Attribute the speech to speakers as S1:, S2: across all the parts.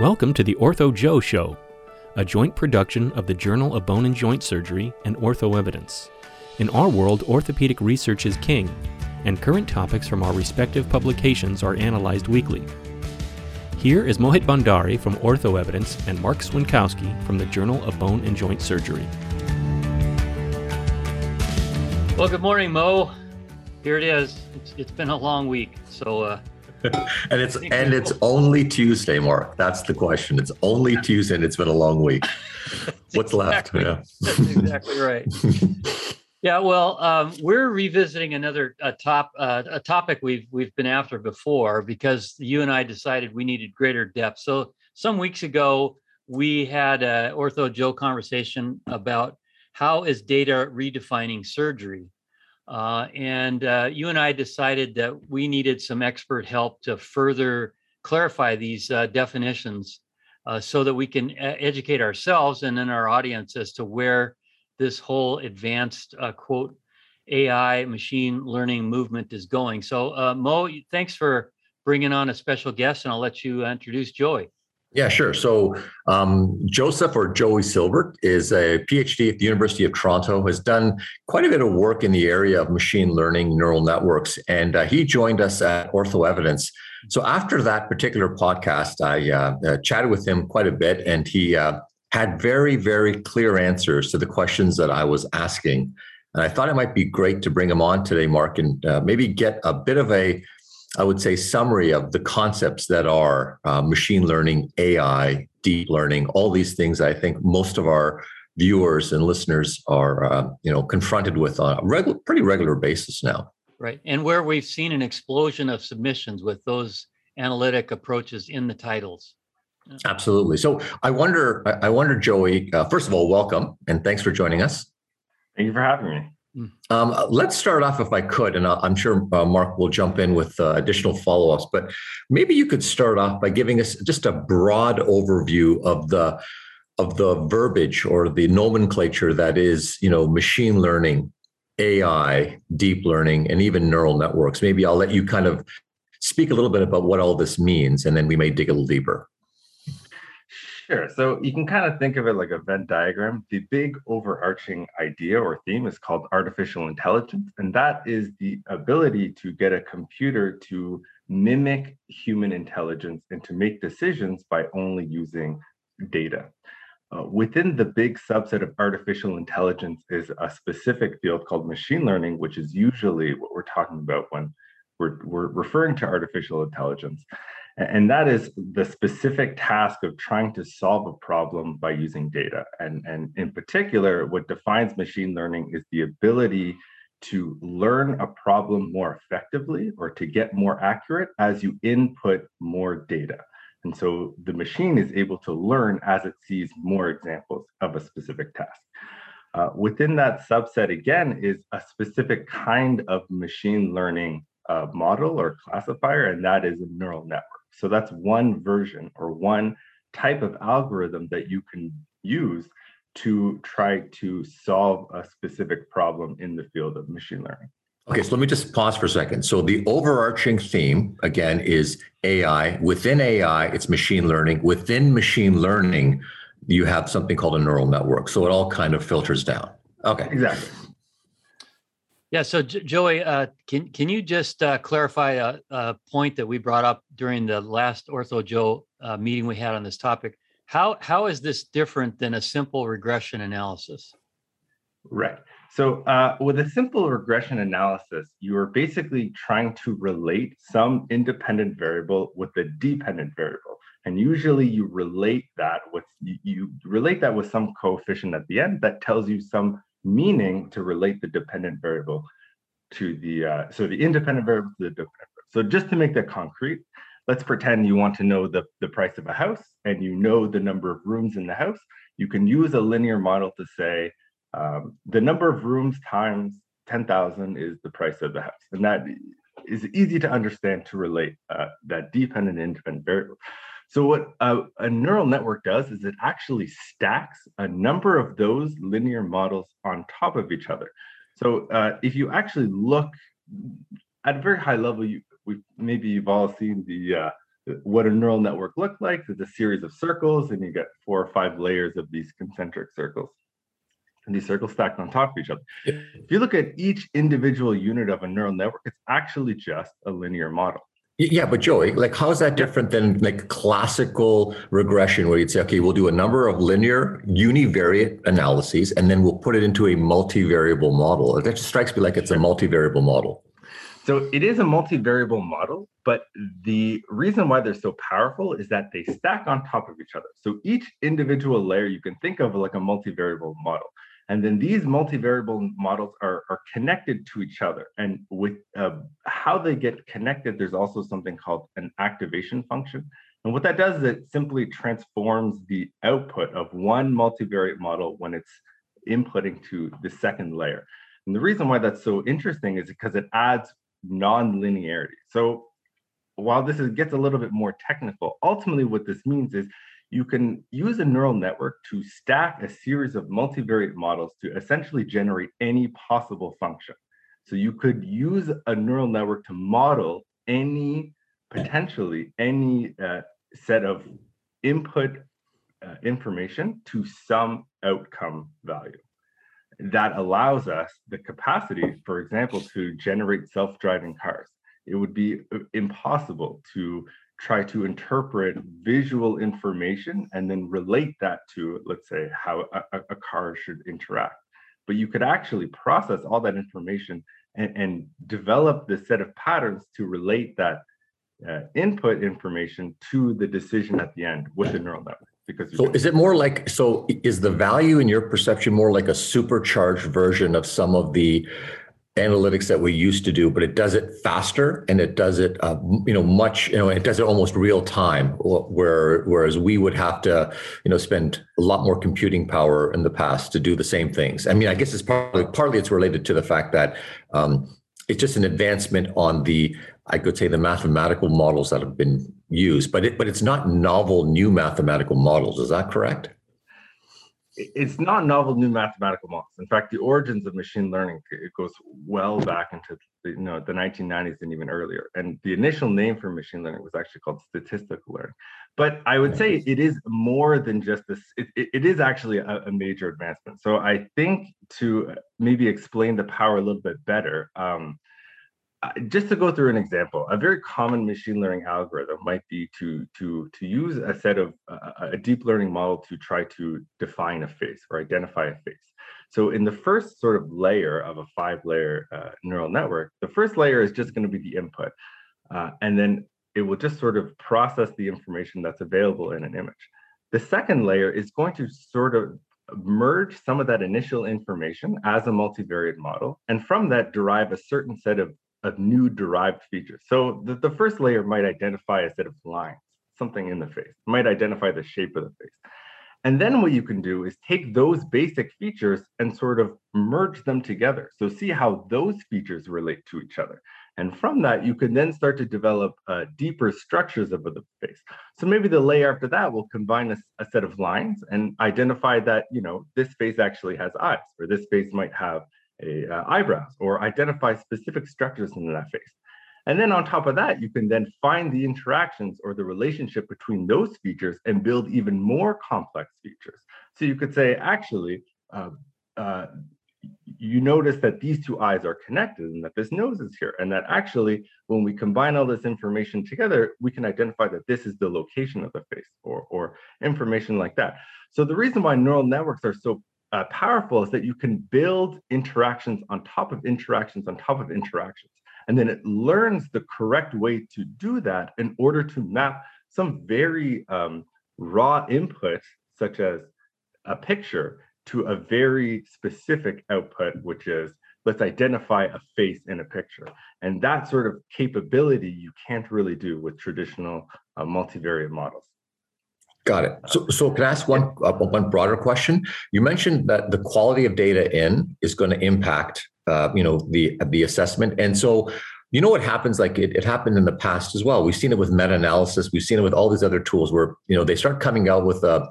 S1: Welcome to the Ortho Joe Show, a joint production of the Journal of Bone and Joint Surgery and Ortho Evidence. In our world, orthopedic research is king, and current topics from our respective publications are analyzed weekly. Here is Mohit Bhandari from Ortho Evidence and Marc Swiontkowski from the Journal of Bone and Joint Surgery.
S2: Well, good morning, Mo. Here it is. it's, it's been a long week, so uh,
S3: and it's and it's only Tuesday, Marc. That's the question. It's only Tuesday, and it's been a long week. What's
S2: exactly,
S3: left?
S2: Yeah. That's exactly right. yeah, well, um, we're revisiting another uh, top uh, a topic we've we've been after before because you and I decided we needed greater depth. So some weeks ago, we had a Ortho Joe conversation about how is data redefining surgery uh, and uh, you and I decided that we needed some expert help to further clarify these uh, definitions uh, so that we can educate ourselves and then our audience as to where this whole advanced uh, quote AI machine learning movement is going. So, Mo, thanks for bringing on a special guest, and I'll let you introduce Joey.
S3: Yeah, sure. So um, Joseph or Joey Silburt is a PhD at the University of Toronto, has done quite a bit of work in the area of machine learning neural networks. And uh, he joined us at Ortho Evidence. So after that particular podcast, I uh, uh, chatted with him quite a bit, and he uh, had very, very clear answers to the questions that I was asking. And I thought it might be great to bring him on today, Marc, and uh, maybe get a bit of a I would say, summary of the concepts that are uh, machine learning, AI, deep learning, all these things I think most of our viewers and listeners are, uh, you know, confronted with on a regular, pretty regular basis now.
S2: Right. And where we've seen an explosion of submissions with those analytic approaches in the titles.
S3: Absolutely. So I wonder, I wonder, Joey, uh, first of all, welcome and thanks for joining us.
S4: Thank you for having me.
S3: Hmm. Um, let's start off, if I could, and I'm sure uh, Mark will jump in with uh, additional follow ups, but maybe you could start off by giving us just a broad overview of the of the verbiage or the nomenclature that is, you know, machine learning, AI, deep learning, and even neural networks. Maybe I'll let you kind of speak a little bit about what all this means, and then we may dig a little deeper.
S4: Sure. So you can kind of think of it like a Venn diagram. The big overarching idea or theme is called artificial intelligence, and that is the ability to get a computer to mimic human intelligence and to make decisions by only using data. Uh, within the big subset of artificial intelligence is a specific field called machine learning, which is usually what we're talking about when we're, we're referring to artificial intelligence. And that is the specific task of trying to solve a problem by using data. And, and in particular, what defines machine learning is the ability to learn a problem more effectively or to get more accurate as you input more data. And so the machine is able to learn as it sees more examples of a specific task. Uh, within that subset, again, is a specific kind of machine learning uh, model or classifier, and that is a neural network. So that's one version or one type of algorithm that you can use to try to solve a specific problem in the field of machine learning.
S3: Okay, so let me just pause for a second. So the overarching theme again is AI. Within AI, it's machine learning. Within machine learning, you have something called a neural network. So it all kind of filters down. Okay.
S4: Exactly.
S2: Yeah. So, Joey, uh, can can you just uh, clarify a, a, point that we brought up during the last Ortho Joe uh, meeting we had on this topic? How how is this different than a simple regression analysis?
S4: Right. So, uh, with a simple regression analysis, you are basically trying to relate some independent variable with a dependent variable, and usually you relate that with you, you relate that with some coefficient at the end that tells you some meaning to relate the dependent variable to the, uh, so the independent variable to the dependent variable. So just to make that concrete, let's pretend you want to know the, the price of a house and you know the number of rooms in the house. You can use a linear model to say um, the number of rooms times 10,000 is the price of the house. And that is easy to understand to relate uh, that dependent and independent variable. So what a, a, neural network does is it actually stacks a number of those linear models on top of each other. So uh, if you actually look at a very high level, you we, maybe you've all seen the uh, what a neural network looks like is a series of circles, and you get four or five layers of these concentric circles. And these circles stacked on top of each other. If you look at each individual unit of a neural network, it's actually just a linear model.
S3: Yeah, but Joey, like how is that different than like classical regression where you'd say, okay, we'll do a number of linear univariate analyses and then we'll put it into a multivariable model. That just strikes me like it's a multivariable model.
S4: So it is a multivariable model, but the reason why they're so powerful is that they stack on top of each other. So each individual layer you can think of like a multivariable model. And then these multivariable models are, are connected to each other. And with uh, how they get connected, there's also something called an activation function. And what that does is it simply transforms the output of one multivariate model when it's inputting to the second layer. And the reason why that's so interesting is because it adds non-linearity. So while this is, gets a little bit more technical, ultimately what this means is you can use a neural network to stack a series of multivariate models to essentially generate any possible function. So you could use a neural network to model any, potentially any uh, set of input uh, information to some outcome value. That allows us the capacity, for example, to generate self-driving cars. It would be uh, impossible to try to interpret visual information and then relate that to, let's say, how a, a car should interact. But you could actually process all that information and, and develop the set of patterns to relate that uh, input information to the decision at the end with the neural network.
S3: Because so is it more like so is the value in your perception more like a supercharged version of some of the analytics that we used to do, but it does it faster and it does it, uh, you know, much, you know, it does it almost real time. Where whereas we would have to, you know, spend a lot more computing power in the past to do the same things. I mean, I guess it's partly partly it's related to the fact that um, it's just an advancement on the, I could say, the mathematical models that have been used, but it but it's not novel new mathematical models. Is that correct?
S4: It's not novel new mathematical models. In fact, the origins of machine learning it goes well back into the, you know the 1990s and even earlier. And the initial name for machine learning was actually called statistical learning. But I would say it is more than just this. It, it, is actually a, a, major advancement. So I think to maybe explain the power a little bit better. Um, just to go through an example, a very common machine learning algorithm might be to to to use a set of uh, a deep learning model to try to define a face or identify a face. So in the first sort of layer of a five layer uh, neural network, the first layer is just going to be the input, uh, and then it will just sort of process the information that's available in an image. The second layer is going to sort of merge some of that initial information as a multivariate model, and from that derive a certain set of of new derived features. So the, the first layer might identify a set of lines, something in the face, might identify the shape of the face. And then what you can do is take those basic features and sort of merge them together. So see how those features relate to each other. And from that, you can then start to develop uh, deeper structures of the face. So maybe the layer after that will combine a, a, set of lines and identify that, you know, this face actually has eyes, or this face might have uh, eyebrows or identify specific structures in that face. And then on top of that, you can then find the interactions or the relationship between those features and build even more complex features. So you could say, actually, uh, uh, you notice that these two eyes are connected and that this nose is here. And that actually, when we combine all this information together, we can identify that this is the location of the face or, or information like that. So the reason why neural networks are so uh, powerful is that you can build interactions on top of interactions on top of interactions. And then it learns the correct way to do that in order to map some very um, raw input, such as a picture, to a very specific output, which is let's identify a face in a picture. And that sort of capability you can't really do with traditional uh, multivariate models.
S3: Got it. So, so can I ask one uh, one broader question? You mentioned that the quality of data in is going to impact, uh, you know, the the assessment, and so you know what happens. Like it, it happened in the past as well. We've seen it with meta analysis. We've seen it with all these other tools where you know they start coming out with a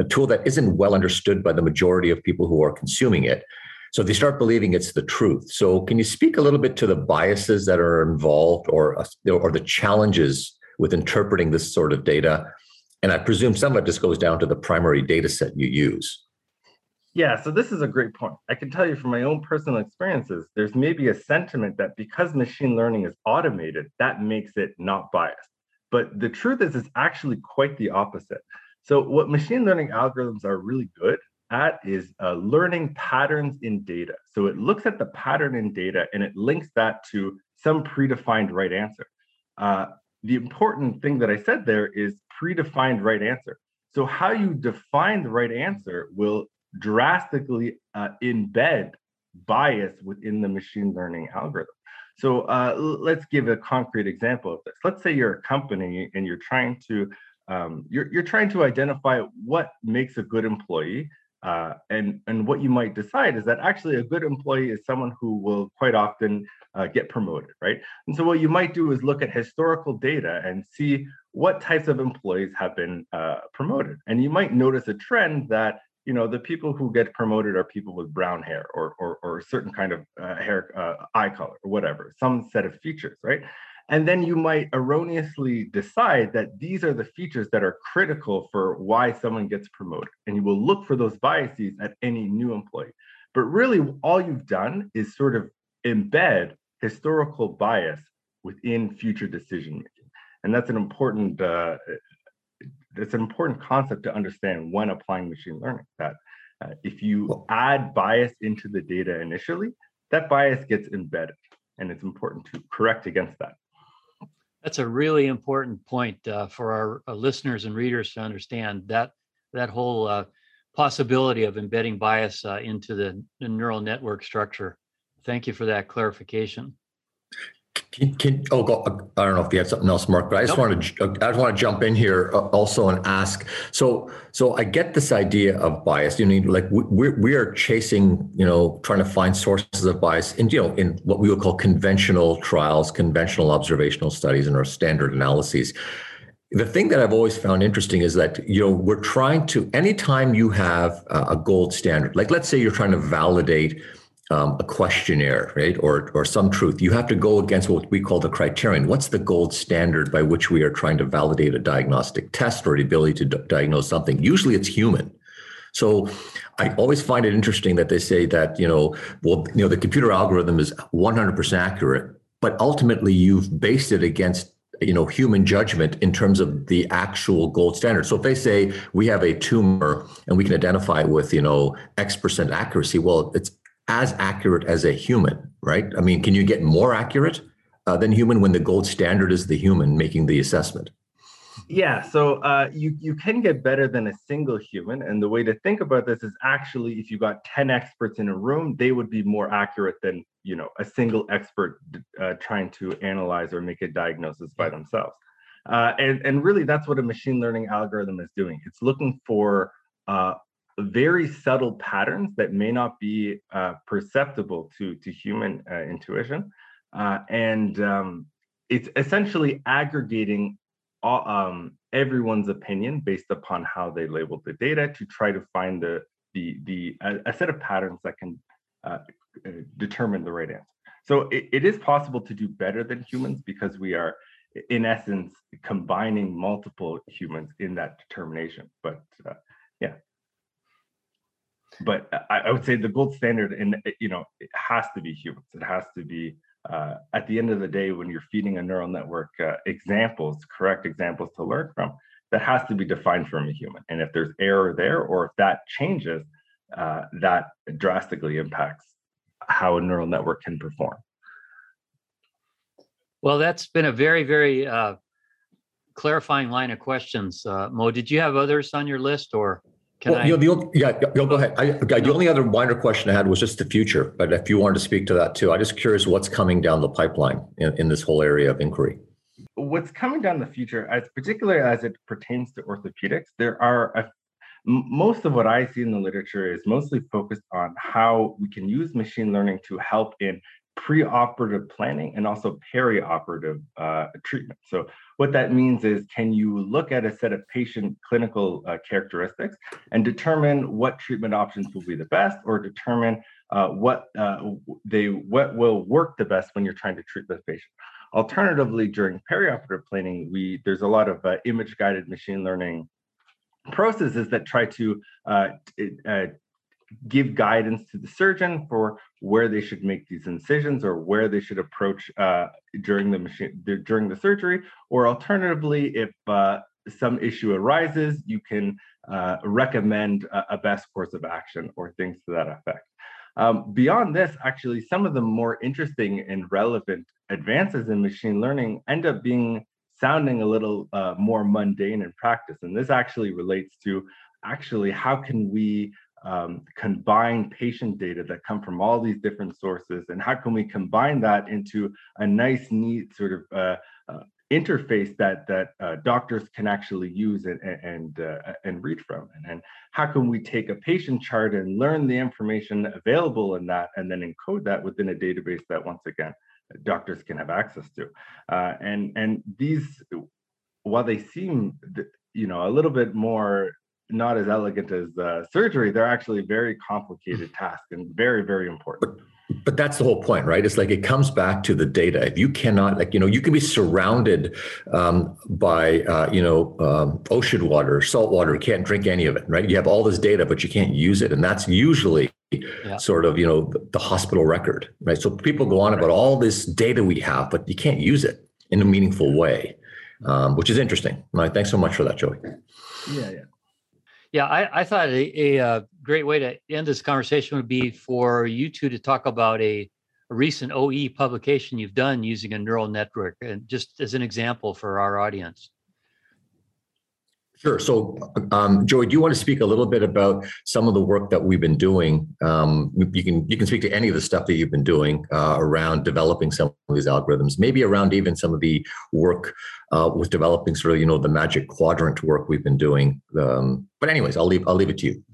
S3: a tool that isn't well understood by the majority of people who are consuming it. So they start believing it's the truth. So can you speak a little bit to the biases that are involved, or or the challenges with interpreting this sort of data? And I presume some of it just goes down to the primary data set you use.
S4: Yeah, so this is a great point. I can tell you from my own personal experiences, there's maybe a sentiment that because machine learning is automated, that makes it not biased. But the truth is, it's actually quite the opposite. So, what machine learning algorithms are really good at is uh, learning patterns in data. So, it looks at the pattern in data and it links that to some predefined right answer. Uh, the important thing that I said there is predefined right answer. So, how you define the right answer will drastically uh, embed bias within the machine learning algorithm. So uh, let's give a concrete example of this. Let's say you're a company and you're trying to um, you're, you're trying to identify what makes a good employee uh, and and what you might decide is that actually a good employee is someone who will quite often uh, get promoted, right? And so what you might do is look at historical data and see what types of employees have been uh, promoted, and you might notice a trend that you know the people who get promoted are people with brown hair or or, or a certain kind of uh, hair uh, eye color or whatever some set of features right and then you might erroneously decide that these are the features that are critical for why someone gets promoted and you will look for those biases at any new employee but really all you've done is sort of embed historical bias within future decision making and that's an important uh, it's an important concept to understand when applying machine learning that uh, if you add bias into the data initially, that bias gets embedded and it's important to correct against that.
S2: That's a really important point uh, for our uh, listeners and readers to understand that that whole uh, possibility of embedding bias uh, into the, the neural network structure. Thank you for that clarification.
S3: Can, can, oh, go, I don't know if you had something else, Marc, but I just nope. want to I just want to jump in here uh, also and ask. So, so I get this idea of bias. You know, like we we are chasing, you know, trying to find sources of bias in you know in what we would call conventional trials, conventional observational studies, and our standard analyses. The thing that I've always found interesting is that you know we're trying to anytime you have a gold standard, like let's say you're trying to validate um, a questionnaire, right, or or some truth, you have to go against what we call the criterion. What's the gold standard by which we are trying to validate a diagnostic test or the ability to d- diagnose something? Usually, it's human. So, I always find it interesting that they say that you know, well, you know, the computer algorithm is 100% accurate, but ultimately you've based it against you know human judgment in terms of the actual gold standard so if they say we have a tumor and we can identify it with you know x percent accuracy well it's as accurate as a human, right? I mean, can you get more accurate uh, than human when the gold standard is the human making the assessment?
S4: Yeah, so uh, you you can get better than a single human, and the way to think about this is actually, if you got ten experts in a room, they would be more accurate than you know a single expert uh, trying to analyze or make a diagnosis by themselves. Uh, and and really, that's what a machine learning algorithm is doing. It's looking for uh, very subtle patterns that may not be uh, perceptible to, to human uh, intuition. Uh, and um, it's essentially aggregating all, um, everyone's opinion based upon how they labeled the data to try to find the, the, the a, set of patterns that can uh, uh, determine the right answer. So it, it is possible to do better than humans because we are, in essence, combining multiple humans in that determination. But uh, yeah but I, I, would say the gold standard and you know it has to be humans. It has to be uh, at the end of the day when you're feeding a neural network uh, examples correct examples to learn from that has to be defined from a human. And if there's error there or if that changes uh, that drastically impacts how a neural network can perform.
S2: Well that's been a very very uh, clarifying line of questions. Uh, mo did you have others on your list or
S3: can well, I? You know, the only, yeah, go, go ahead. I, the no. only other minor question I had was just the future. But if you wanted to speak to that too, I'm just curious what's coming down the pipeline in, in this whole area of inquiry.
S4: What's coming down the future, as particularly as it pertains to orthopedics, there are a most of what I see in the literature is mostly focused on how we can use machine learning to help in preoperative planning and also perioperative uh, treatment. So what that means is, can you look at a set of patient clinical uh, characteristics and determine what treatment options will be the best, or determine uh, what uh, they what will work the best when you're trying to treat this patient? alternatively, during perioperative planning, we there's a lot of uh, image guided machine learning processes that try to uh, uh, give guidance to the surgeon for where they should make these incisions or where they should approach uh, during the machine during the surgery, or alternatively, if uh, some issue arises, you can uh, recommend a, a, best course of action or things to that effect. Um, beyond this, actually, some of the more interesting and relevant advances in machine learning end up being sounding a little uh, more mundane in practice. And this actually relates to actually how can we um, combine patient data that come from all these different sources and how can we combine that into a nice neat sort of uh, uh, interface that that uh, doctors can actually use and and uh, and read from? And, and how can we take a patient chart and learn the information available in that and then encode that within a database that once again doctors can have access to? Uh, and and these while they seem you know a little bit more not as elegant as uh, surgery, they're actually very complicated tasks and very, very important.
S3: But, but that's the whole point, right? It's like it comes back to the data. If you cannot, like, you know, you can be surrounded um, by, uh, you know, um, ocean water, salt water, you can't drink any of it, right? You have all this data, but you can't use it. And that's usually yeah. sort of, you know, the, the hospital record, right? So people go on about all this data we have, but you can't use it in a meaningful way, um, which is interesting. Right? Thanks so much for that, Joey.
S4: Yeah, yeah.
S2: Yeah, I, I thought a, a, a, uh, great way to end this conversation would be for you two to talk about a, a, recent OE publication you've done using a neural network, and just as an example for our audience.
S3: Sure. So, um, Joey, do you want to speak a little bit about some of the work that we've been doing? Um, you can you can speak to any of the stuff that you've been doing uh, around developing some of these algorithms, maybe around even some of the work uh, with developing sort of you know the magic quadrant work we've been doing. Um, but anyways, I'll leave I'll leave it to you.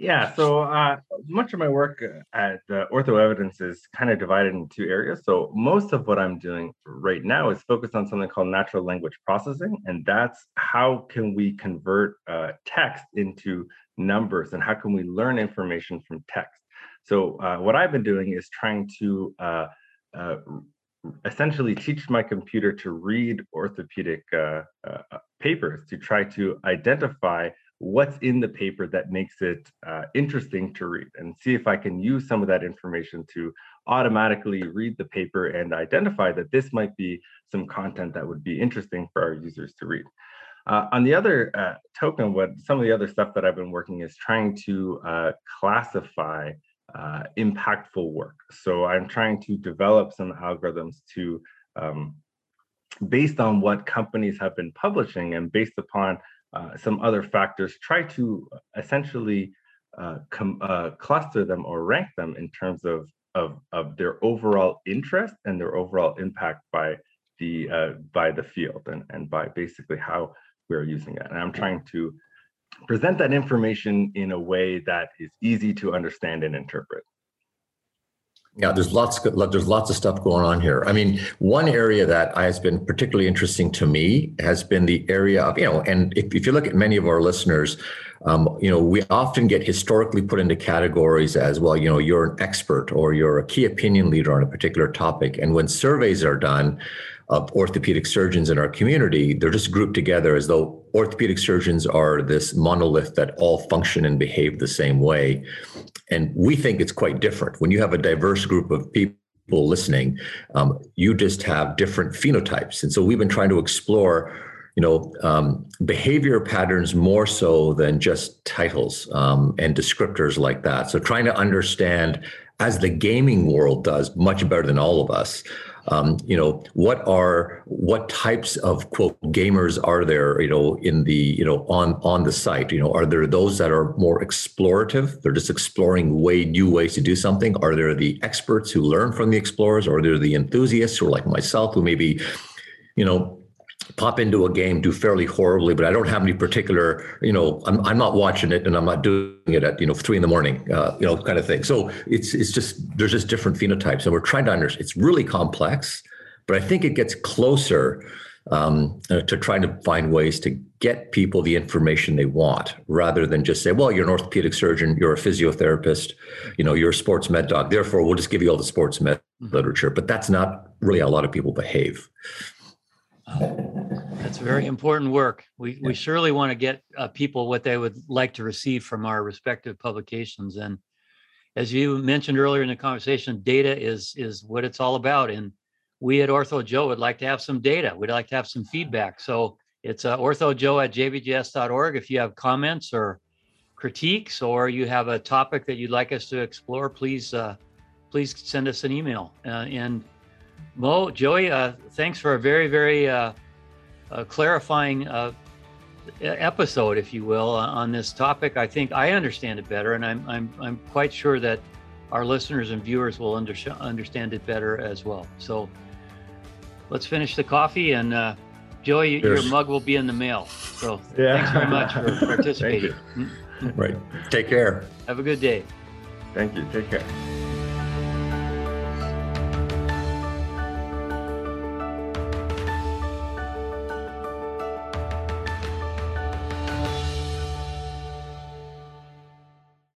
S4: Yeah, so uh, much of my work at uh, Ortho Evidence is kind of divided into two areas. So most of what I'm doing right now is focused on something called natural language processing, and that's how can we convert uh, text into numbers, and how can we learn information from text. So uh, what I've been doing is trying to uh, uh, essentially teach my computer to read orthopedic papers to try to identify what's in the paper that makes it uh, interesting to read and see if I can use some of that information to automatically read the paper and identify that this might be some content that would be interesting for our users to read. Uh, on the other uh, token, what some of the other stuff that I've been working is trying to uh, classify uh, impactful work. So I'm trying to develop some algorithms to um, based on what companies have been publishing and based upon uh, some other factors, try to essentially uh, com- uh, cluster them or rank them in terms of, of, of their overall interest and their overall impact by the uh, by the field and, and by basically how we're using it. And I'm trying to present that information in a way that is easy to understand and interpret.
S3: Yeah, there's lots there's lots of stuff going on here. I mean, one area that has been particularly interesting to me has been the area of you know, and if, if you look at many of our listeners, um, you know, we often get historically put into categories as well. You know, you're an expert or you're a key opinion leader on a particular topic, and when surveys are done, of orthopedic surgeons in our community, they're just grouped together as though orthopedic surgeons are this monolith that all function and behave the same way. And we think it's quite different. When you have a diverse group of people listening, um, you just have different phenotypes. And so we've been trying to explore you know, um, behavior patterns more so than just titles um, and descriptors like that. So trying to understand, as the gaming world does much better than all of us, um, you know what are what types of quote gamers are there you know in the you know on on the site? You know are there those that are more explorative? They're just exploring way new ways to do something. Are there the experts who learn from the explorers or are there the enthusiasts who are like myself who maybe you know pop into a game, do fairly horribly, but I don't have any particular, you know, I'm, I'm not watching it and I'm not doing it at, you know, three in the morning, uh, you know, kind of thing. So it's, it's just, there's just different phenotypes and we're trying to understand, it's really complex, but I think it gets closer um, uh, to trying to find ways to get people the information they want rather than just say, well, you're an orthopedic surgeon, you're a physiotherapist, you know, you're a sports med doc. Therefore, we'll just give you all the sports med
S2: Mhm.
S3: literature, but that's not really how a lot of people behave.
S2: That's very important work. We, we surely want to get uh, people what they would like to receive from our respective publications. And as you mentioned earlier in the conversation, data is, is what it's all about. And we at Ortho Joe would like to have some data. We'd like to have some feedback. So it's uh, orthojoe at jbjs.org. If you have comments or critiques, or you have a topic that you'd like us to explore, please, uh, please send us an email. Uh, and Mo, Joey, uh, thanks for a very, very uh, uh, clarifying uh, episode, if you will, uh, on this topic. I think I understand it better, and I'm I'm I'm quite sure that our listeners and viewers will under- understand it better as well. So let's finish the coffee, and uh, Joey, your mug will be in the mail. So
S4: Yeah.
S2: thanks very much for
S4: Thank
S2: participating.
S4: you.
S3: Right. Take care.
S2: Have a good day.
S4: Thank you. Take care.